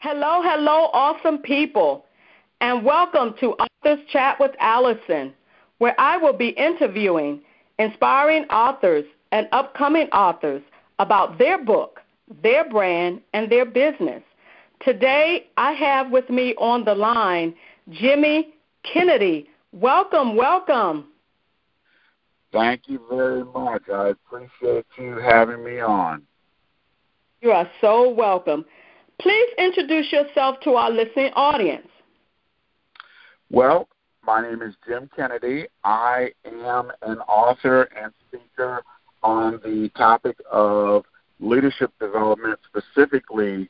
Hello, hello, awesome people, and welcome to Authors Chat with Allison, where I will be interviewing inspiring authors and upcoming authors about their book, their brand, and their business. Today, I have with me on the line Jimmy Kennedy. Welcome, welcome. Thank you very much. I appreciate you having me on. You are so welcome. Please introduce yourself to our listening audience. Well, my name is Jim Kennedy. I am an author and speaker on the topic of leadership development, specifically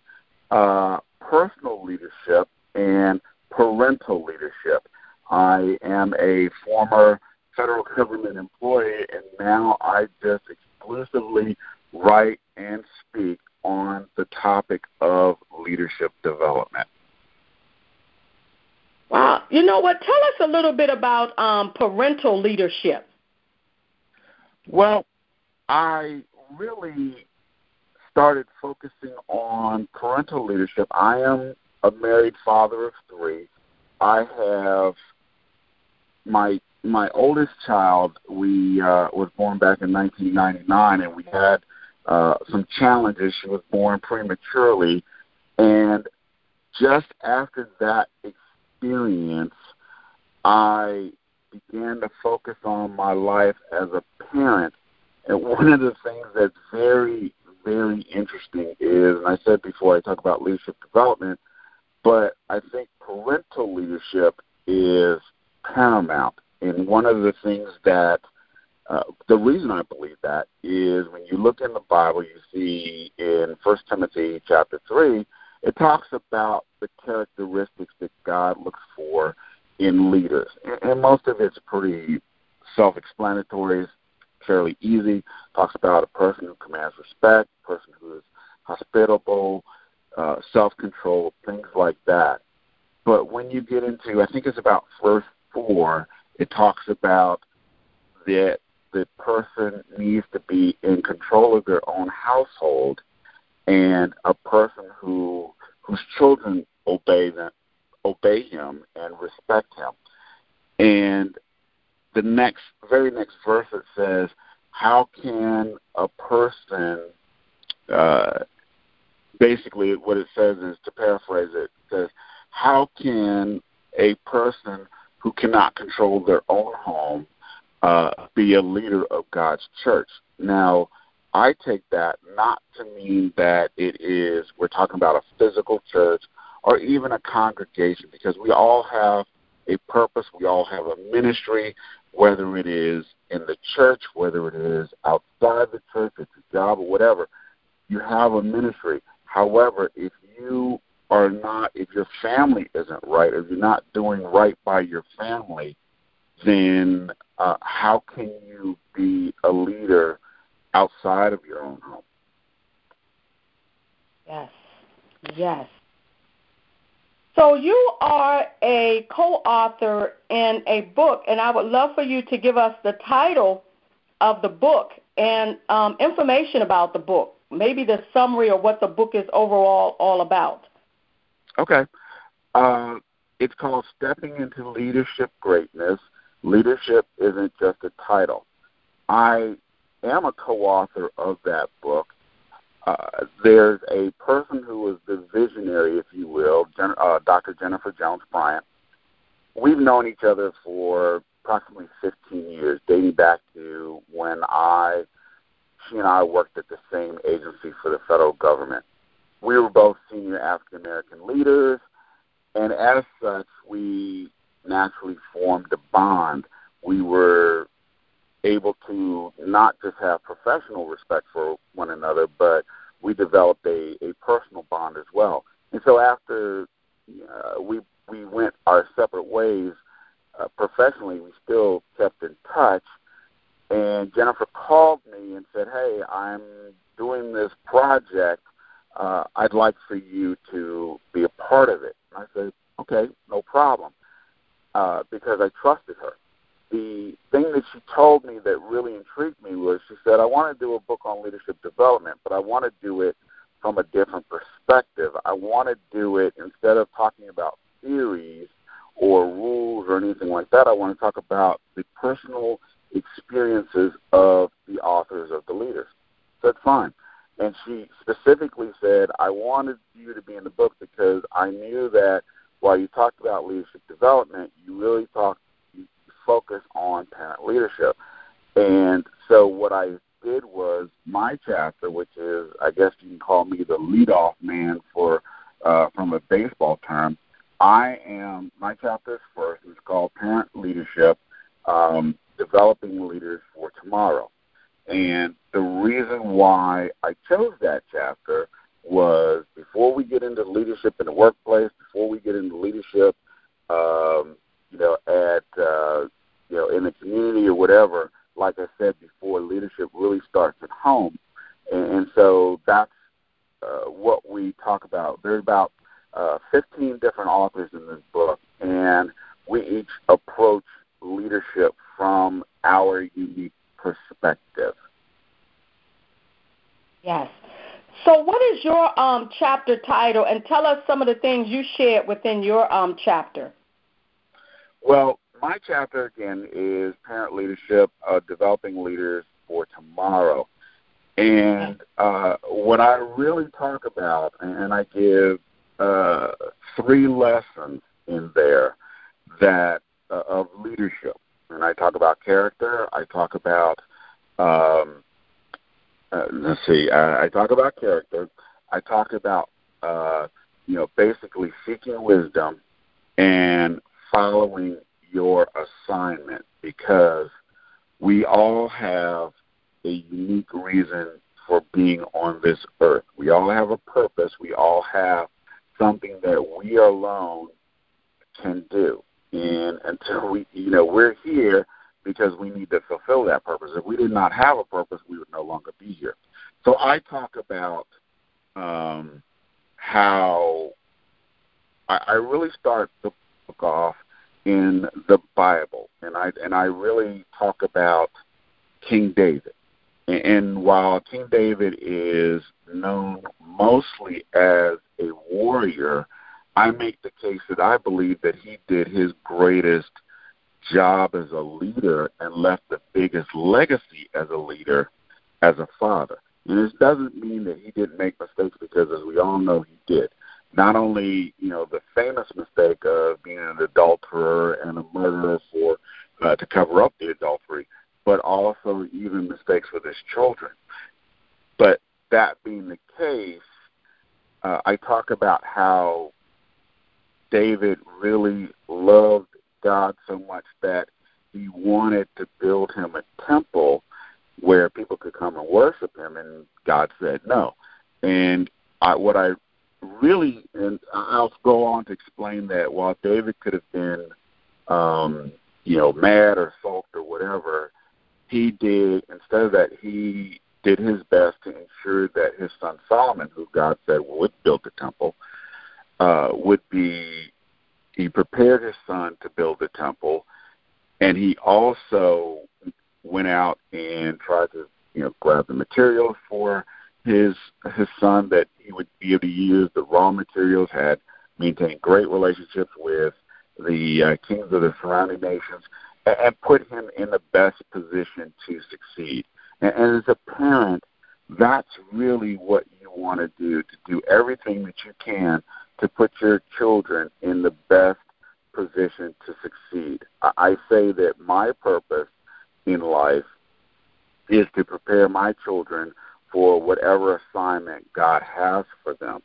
uh, personal leadership and parental leadership. I am a former federal government employee, and now I just exclusively write and speak on the topic of leadership development. Wow. You know what? Tell us a little bit about um, parental leadership. Well, I really started focusing on parental leadership. I am a married father of three. I have my my oldest child. We uh, was born back in 1999, and we had uh, some challenges. She was born prematurely, and just after that experience, I began to focus on my life as a parent. And one of the things that's very, very interesting is, and I said before I talk about leadership development, but I think parental leadership is paramount. And one of the things that uh, the reason I believe that is when you look in the Bible, you see in First Timothy chapter three, it talks about the characteristics that God looks for in leaders, and, most of it's pretty self-explanatory, fairly easy. Talks about a person who commands respect, a person who is hospitable, uh, self-control, things like that. But when you get into, I think it's about verse four, it talks about that the person needs to be in control of their own household and a person who whose children obey them obey him and respect him. And the next very next verse it says, How can a person uh, basically what it says is to paraphrase it, it says, How can a person who cannot control their own home uh, be a leader of God's church. Now, I take that not to mean that it is, we're talking about a physical church or even a congregation, because we all have a purpose, we all have a ministry, whether it is in the church, whether it is outside the church, it's a job or whatever. You have a ministry. However, if you are not, if your family isn't right, if you're not doing right by your family, then uh, how can you be a leader outside of your own home? Yes, yes. So you are a co-author in a book, and I would love for you to give us the title of the book and um, information about the book, maybe the summary of what the book is overall all about. Okay. Uh, it's called Stepping into Leadership Greatness – Leadership isn't just a title. I am a co-author of that book. Uh, there's a person who was the visionary, if you will, Jen, uh, Dr. Jennifer Jones Bryant. We've known each other for approximately 15 years, dating back to when I, she and I worked at the same agency for the federal government. We were both senior African American leaders, and as such, we naturally formed a bond. We were able to not just have professional respect for one another, but we developed a, a personal bond as well. And so after uh, we we went our separate ways uh, professionally, we still kept in touch. And Jennifer called me and said, "Hey, I'm doing this project. Uh, I'd like for you to be a part of it." And I said, "Okay, no problem." Uh, because I trusted her. The thing that she told me that really intrigued me was she said, I want to do a book on leadership development, but I want to do it from a different perspective. I want to do it instead of talking about theories or rules or anything like that. I want to talk about the personal experiences of the authors of the leaders. Said fine. And she specifically said, I wanted you to be in the book because I knew that while you talked about leadership development, you really talked, you focus on parent leadership. And so what I did was my chapter, which is, I guess you can call me the leadoff man for, uh, from a baseball term. I am my chapter is first. It's called Parent Leadership: um, Developing Leaders for Tomorrow. And the reason why I chose that chapter was before we get into leadership in the workplace, before we get into leadership, um, you know, at uh, you know in the community or whatever. Like I said before, leadership really starts at home, and, and so that's uh, what we talk about. There's about uh, 15 different authors in this book, and we each approach leadership from our unique perspective. Yes. So, what is your um, chapter title? And tell us some of the things you shared within your um, chapter. Well, my chapter again is Parent Leadership, uh, Developing Leaders for Tomorrow. And uh, what I really talk about, and I give uh, three lessons in there that uh, of leadership. And I talk about character. I talk about um, uh, let's see. I, I talk about character. I talk about uh, you know basically seeking wisdom and following your assignment because we all have a unique reason for being on this earth. We all have a purpose. We all have something that we alone can do. And until we, you know, we're here because we need to fulfill that purpose. If we did not have a purpose, we would no longer be here. So I talk about um, how I, I really start the book off in the Bible, and I and I really talk about King David. And, and while King David is known mostly as a warrior, I make the case that I believe that he did his greatest job as a leader and left the biggest legacy as a leader as a father. And this doesn't mean that he didn't make mistakes because, as we all know, he did. Not only, you know, the famous mistake of being an adulterer and a murderer for uh, to cover up the adultery, but also even mistakes with his children. But that being the case, uh, I talk about how David really loved God so much that he wanted to build him a temple where people could come and worship him, and God said no. And I, what I really, and I'll go on to explain that while David could have been, um, you know, mad or sulked or whatever, he did instead of that he did his best to ensure that his son Solomon, who God said would build the temple, uh, would be he prepared his son to build the temple, and he also went out and tried to you know grab the materials for his his son that he would be able to use. The raw materials had maintained great relationships with the uh, kings of the surrounding nations and, and put him in the best position to succeed. And, and as a parent that's really what you want to do to do everything that you can to put your children in the best position to succeed. I say that my purpose in life is to prepare my children for whatever assignment God has for them.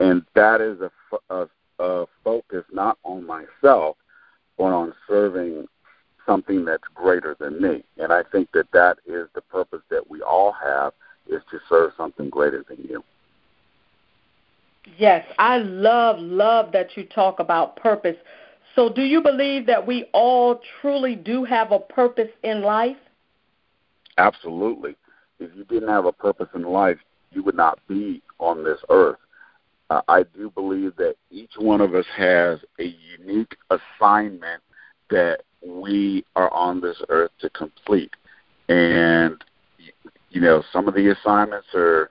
And that is a, a, a focus not on myself, but on serving something that's greater than me. And I think that that is the purpose that we all have is to serve something greater than you. Yes, I love, love that you talk about purpose. So, do you believe that we all truly do have a purpose in life? Absolutely. If you didn't have a purpose in life, you would not be on this earth. Uh, I do believe that each one of us has a unique assignment that we are on this earth to complete. And, you know, some of the assignments are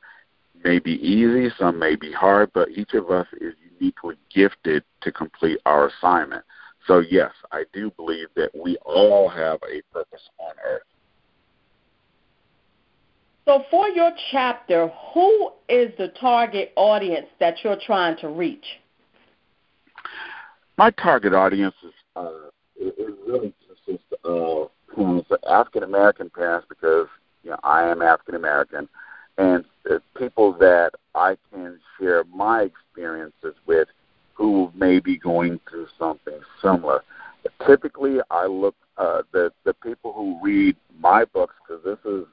may be easy, some may be hard, but each of us is uniquely gifted to complete our assignment. So, yes, I do believe that we all have a purpose on earth. So, for your chapter, who is the target audience that you're trying to reach? My target audience is uh, it, it really consists of parents, African American parents, because you know I am African American, and uh, people that I can share my experiences with who may be going through something similar. Typically, I look uh, the the people who read my books because this is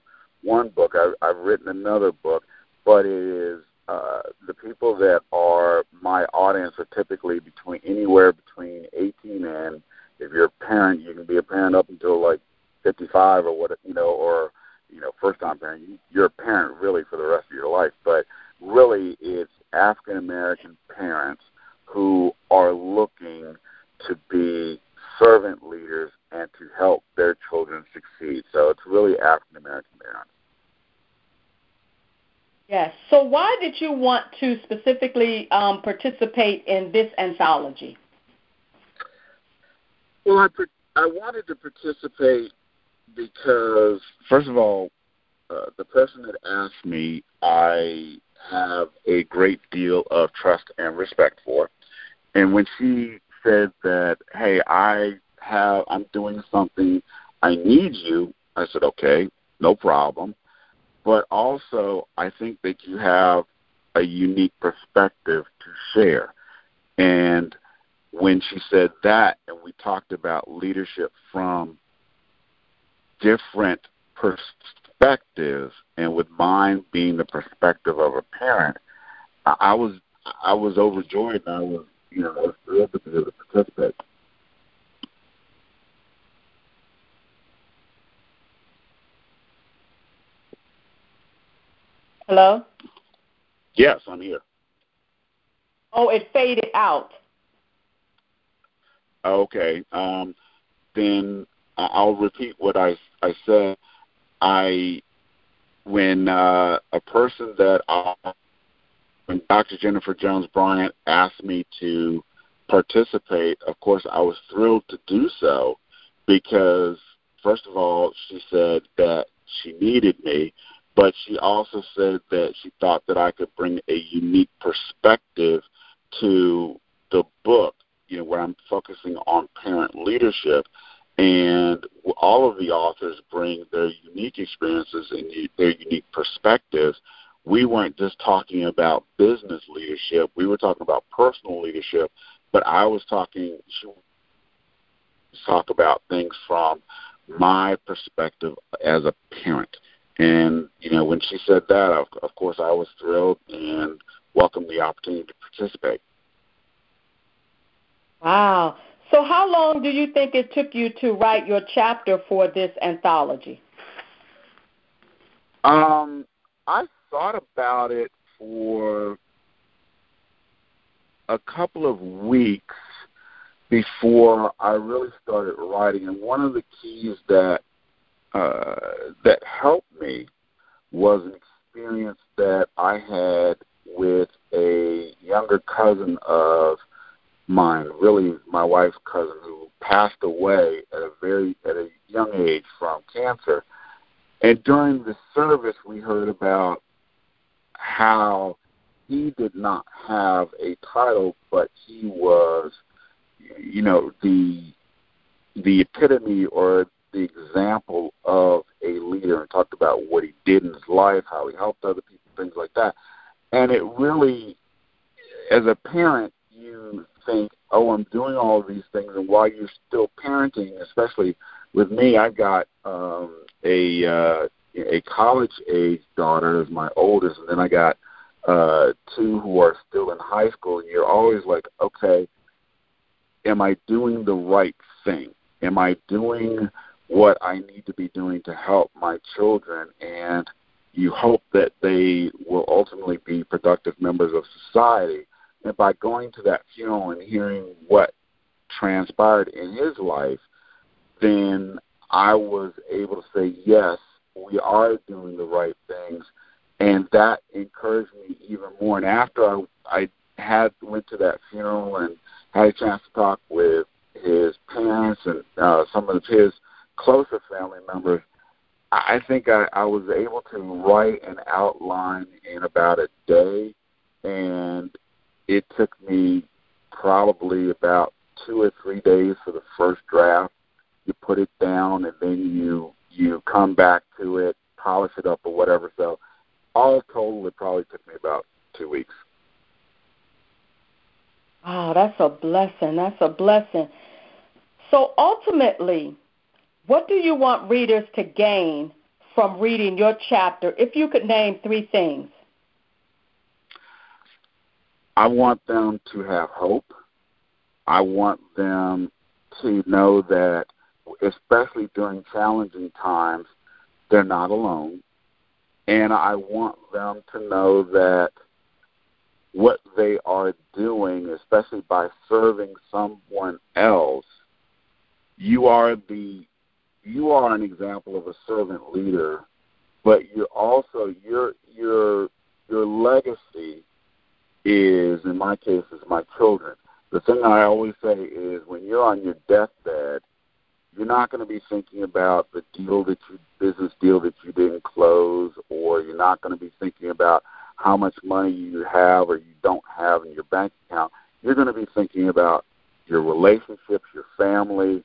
one book. I've, I've written another book, but it is uh, the people that are my audience are typically between anywhere between 18 and if you're a parent, you can be a parent up until like 55 or what you know, or you know, first time parent. You, you're a parent really for the rest of your life, but really it's African American parents who are looking to be servant leaders and to help their children succeed. So it's really African American parents. Yes. So why did you want to specifically um, participate in this anthology? Well, I I wanted to participate because, first of all, uh, the person that asked me, I have a great deal of trust and respect for, and when she said that, "Hey, I have, I'm doing something, I need you," I said, "Okay, no problem." But also, I think that you have a unique perspective to share, and when she said that, and we talked about leadership from different perspectives, and with mine being the perspective of a parent, I, I was I was overjoyed, and I was you know I was thrilled to be able to participate. Hello. Yes, I'm here. Oh, it faded out. Okay. Um, then I'll repeat what I I said. I when uh, a person that I, when Dr. Jennifer Jones Bryant asked me to participate, of course I was thrilled to do so because first of all she said that she needed me, but she also said that she thought that I could bring a unique perspective to the book you know, where I'm focusing on parent leadership, and all of the authors bring their unique experiences and their unique perspectives. We weren't just talking about business leadership; we were talking about personal leadership. But I was talking she talk about things from my perspective as a parent. And you know, when she said that, of, of course, I was thrilled and welcomed the opportunity to participate. Wow. So, how long do you think it took you to write your chapter for this anthology? Um, I thought about it for a couple of weeks before I really started writing, and one of the keys that uh, that helped me was an experience that I had with a younger cousin of mine, really my wife's cousin, who passed away at a very at a young age from cancer. And during the service, we heard about how he did not have a title, but he was, you know, the the epitome or the example of a leader, and talked about what he did in his life, how he helped other people, things like that. And it really, as a parent, you think, oh, I'm doing all of these things, and while you're still parenting, especially with me, I've got um, a uh, a college age daughter as my oldest, and then I got uh, two who are still in high school. And you're always like, okay, am I doing the right thing? Am I doing what I need to be doing to help my children? And you hope that they will ultimately be productive members of society. And by going to that funeral and hearing what transpired in his life, then I was able to say, yes, we are doing the right things. and that encouraged me even more. And after I, I had went to that funeral and had a chance to talk with his parents and uh, some of his closer family members, I think I, I was able to write an outline in about a day, and it took me probably about two or three days for the first draft. You put it down, and then you you come back to it, polish it up, or whatever. So, all total, it probably took me about two weeks. Oh, that's a blessing. That's a blessing. So ultimately, what do you want readers to gain from reading your chapter if you could name three things? I want them to have hope. I want them to know that, especially during challenging times, they're not alone. And I want them to know that what they are doing, especially by serving someone else, you are the you are an example of a servant leader, but you're also your your your legacy is in my case is my children. The thing I always say is when you're on your deathbed, you're not going to be thinking about the deal that you business deal that you didn't close or you're not going to be thinking about how much money you have or you don't have in your bank account. You're going to be thinking about your relationships, your family,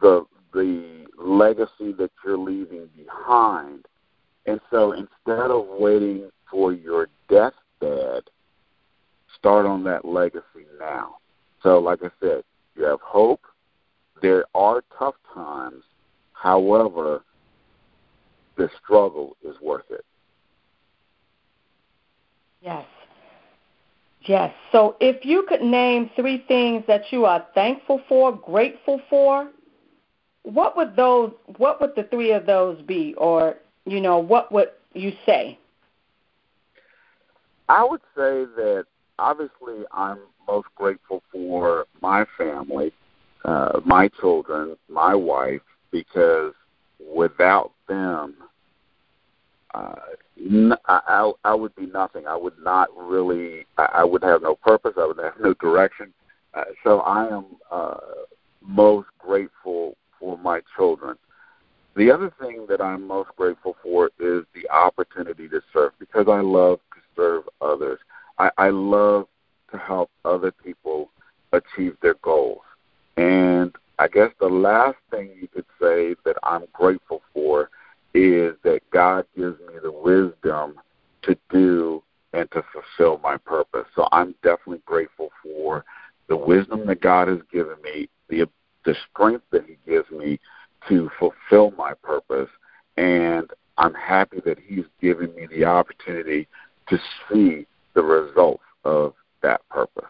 the the legacy that you're leaving behind. And so instead of waiting for your deathbed, start on that legacy now. So like I said, you have hope. There are tough times. However, the struggle is worth it. Yes. Yes. So if you could name three things that you are thankful for, grateful for, what would those what would the three of those be or you know what would you say i would say that obviously i'm most grateful for my family uh my children my wife because without them uh I, I would be nothing. I would not really. I would have no purpose. I would have no direction. Uh, so I am uh, most grateful for my children. The other thing that I'm most grateful for is the opportunity to serve because I love to serve others. I, I love to help other people achieve their goals. And I guess the last thing you could say that I'm grateful for is that God gives me the wisdom to do and to fulfill my purpose. So I'm definitely grateful for the wisdom that God has given me, the the strength that He gives me to fulfill my purpose. And I'm happy that He's given me the opportunity to see the results of that purpose.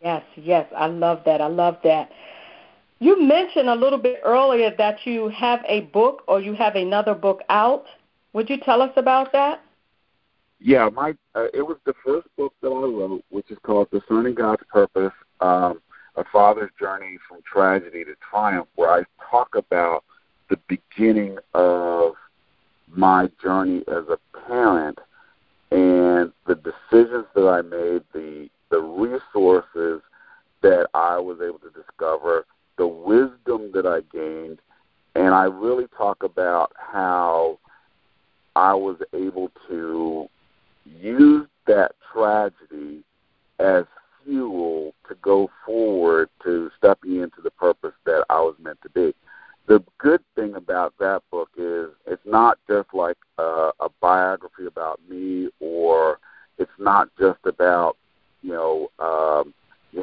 Yes, yes, I love that. I love that. You mentioned a little bit earlier that you have a book or you have another book out. Would you tell us about that? Yeah, my uh, it was the first book that I wrote, which is called Discerning God's Purpose. Um, a father's journey from tragedy to triumph, where I talk about the beginning of my journey as a parent the decisions that I made, the the resources that I was able to discover, the wisdom that I gained, and I really talk about how I was able to use that tragedy as fuel to go forward to stepping into the purpose that I was meant to be. The good thing about that book is it's not just like a, a biography about me, or it's not just about you know, um,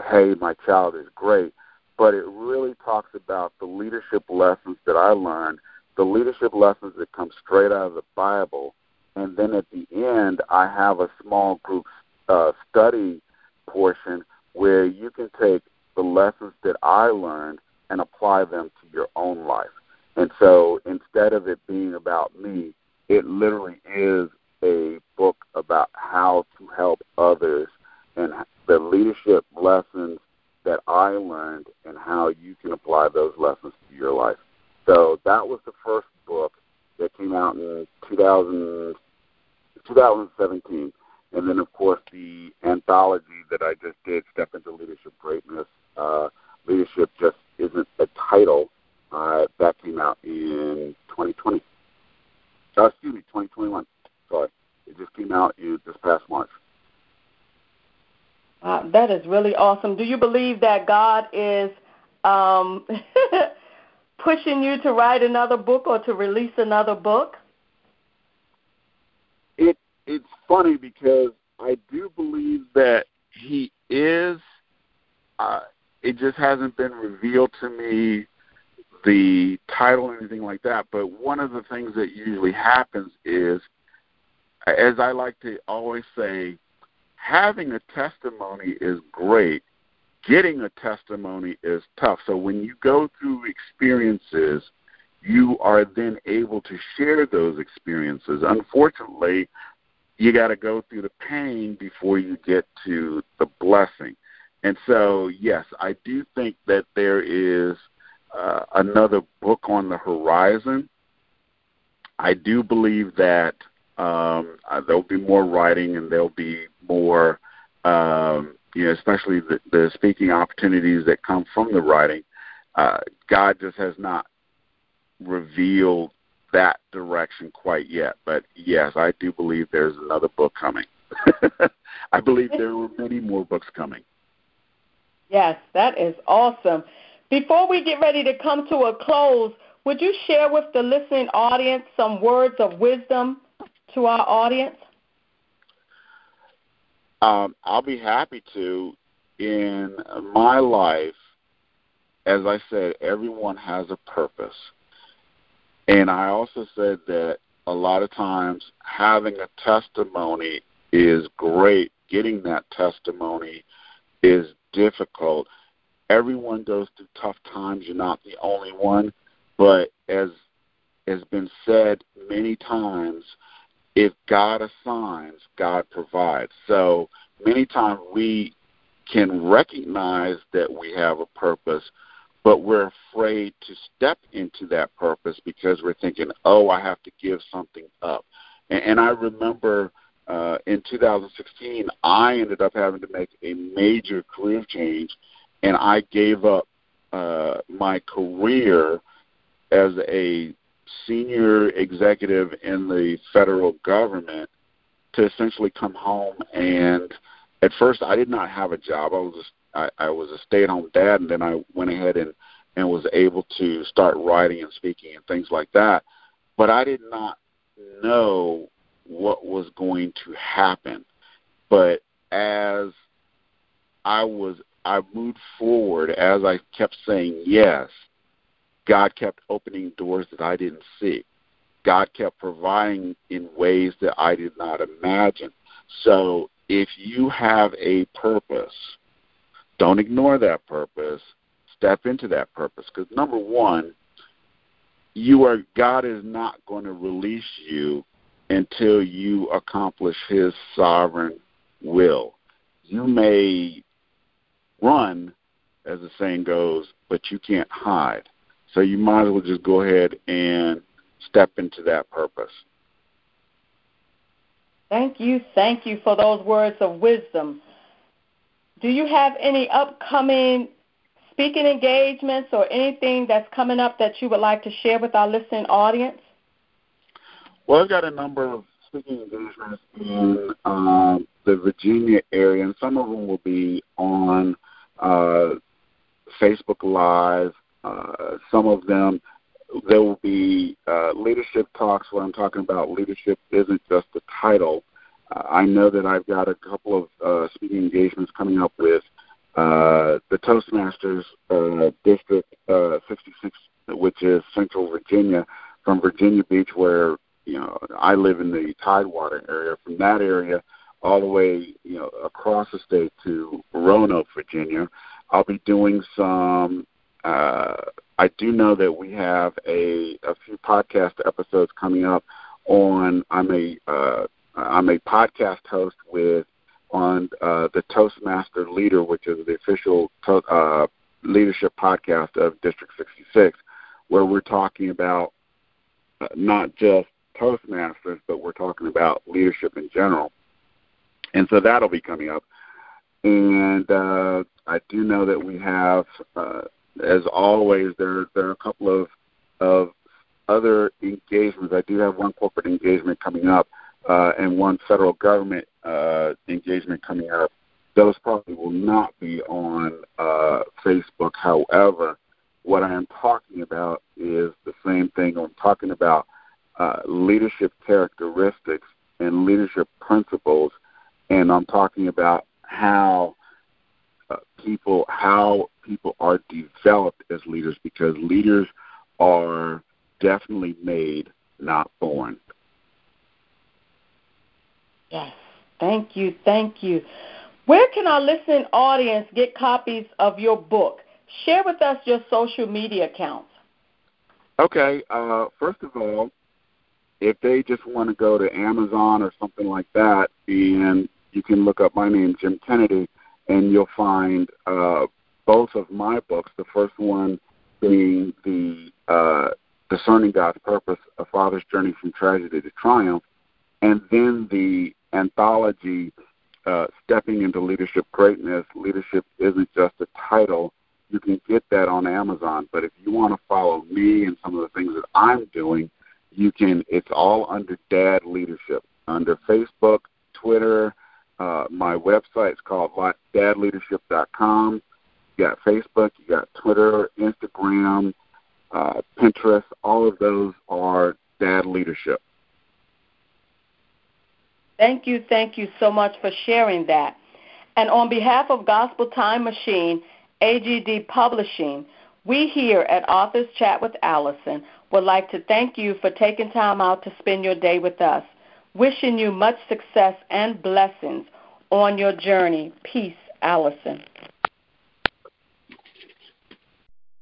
hey, my child is great, but it really talks about the leadership lessons that I learned, the leadership lessons that come straight out of the Bible, and then at the end, I have a small group uh, study portion where you can take the lessons that I learned and apply them to your own life. And so instead of it being about me, it literally is a book about how to help others and the leadership lessons that I learned and how you can apply those lessons to your life. So that was the first book that came out in 2000 2017. And then, of course, the anthology that I just did, Step into Leadership Greatness. Uh, Leadership just isn't a title. Uh, that came out in 2020. Uh, excuse me, 2021. Sorry. It just came out in this past March. Uh, that is really awesome. Do you believe that God is um, pushing you to write another book or to release another book? It it's funny because I do believe that he is. Uh, it just hasn't been revealed to me the title or anything like that. But one of the things that usually happens is, as I like to always say, having a testimony is great. Getting a testimony is tough. So when you go through experiences, you are then able to share those experiences. Unfortunately, you got to go through the pain before you get to the blessing. And so, yes, I do think that there is uh, another book on the horizon. I do believe that um, uh, there'll be more writing and there'll be more, um, you know, especially the, the speaking opportunities that come from the writing. Uh, God just has not revealed that direction quite yet. But yes, I do believe there's another book coming. I believe there are many more books coming. Yes, that is awesome. Before we get ready to come to a close, would you share with the listening audience some words of wisdom to our audience? Um, I'll be happy to. In my life, as I said, everyone has a purpose. And I also said that a lot of times having a testimony is great. Getting that testimony is difficult. Everyone goes through tough times. You're not the only one. But as has been said many times, if God assigns, God provides. So many times we can recognize that we have a purpose, but we're afraid to step into that purpose because we're thinking, oh, I have to give something up. And, and I remember uh, in 2016, I ended up having to make a major career change, and I gave up uh, my career as a senior executive in the federal government to essentially come home and at first I did not have a job. I was I was a stay-at-home dad, and then I went ahead and and was able to start writing and speaking and things like that. But I did not know what was going to happen. But as I was I moved forward as I kept saying yes, God kept opening doors that I didn't see. God kept providing in ways that I did not imagine. So if you have a purpose, don't ignore that purpose. Step into that purpose. Because number one, you are God is not going to release you until you accomplish his sovereign will. You may run, as the saying goes, but you can't hide. So you might as well just go ahead and step into that purpose. Thank you. Thank you for those words of wisdom. Do you have any upcoming speaking engagements or anything that's coming up that you would like to share with our listening audience? Well, I've got a number of speaking engagements in um, the Virginia area, and some of them will be on uh, Facebook Live uh, some of them, there will be uh, leadership talks where I'm talking about leadership isn't just a title. Uh, I know that I've got a couple of uh, speaking engagements coming up with uh, the Toastmasters uh, District uh, 66, which is Central Virginia, from Virginia Beach, where you know I live in the Tidewater area. From that area all the way you know across the state to Roanoke, Virginia. I'll be doing some uh, I do know that we have a, a few podcast episodes coming up on. I'm a uh, I'm a podcast host with on uh, the Toastmaster Leader, which is the official to, uh, leadership podcast of District 66, where we're talking about uh, not just Toastmasters, but we're talking about leadership in general. And so that'll be coming up. And uh, I do know that we have, uh, as always, there there are a couple of of other engagements. I do have one corporate engagement coming up uh, and one federal government uh, engagement coming up. Those probably will not be on uh, Facebook. However, what I am talking about is the same thing. I'm talking about uh, leadership characteristics and leadership principles, and I'm talking about how people how people are developed as leaders because leaders are definitely made, not born. Yes. Thank you. Thank you. Where can our listening audience get copies of your book? Share with us your social media accounts. Okay. Uh, first of all, if they just want to go to Amazon or something like that, and you can look up my name, Jim Kennedy, and you'll find uh, both of my books. The first one being the uh, Discerning God's Purpose, A Father's Journey from Tragedy to Triumph, and then the anthology, uh, Stepping into Leadership Greatness. Leadership isn't just a title. You can get that on Amazon. But if you want to follow me and some of the things that I'm doing, you can. It's all under Dad Leadership, under Facebook, Twitter. Uh, my website's called dadleadership.com. You got Facebook, you got Twitter, Instagram, uh, Pinterest. All of those are Dad Leadership. Thank you, thank you so much for sharing that. And on behalf of Gospel Time Machine, AGD Publishing, we here at Authors Chat with Allison would like to thank you for taking time out to spend your day with us. Wishing you much success and blessings on your journey. Peace, Allison.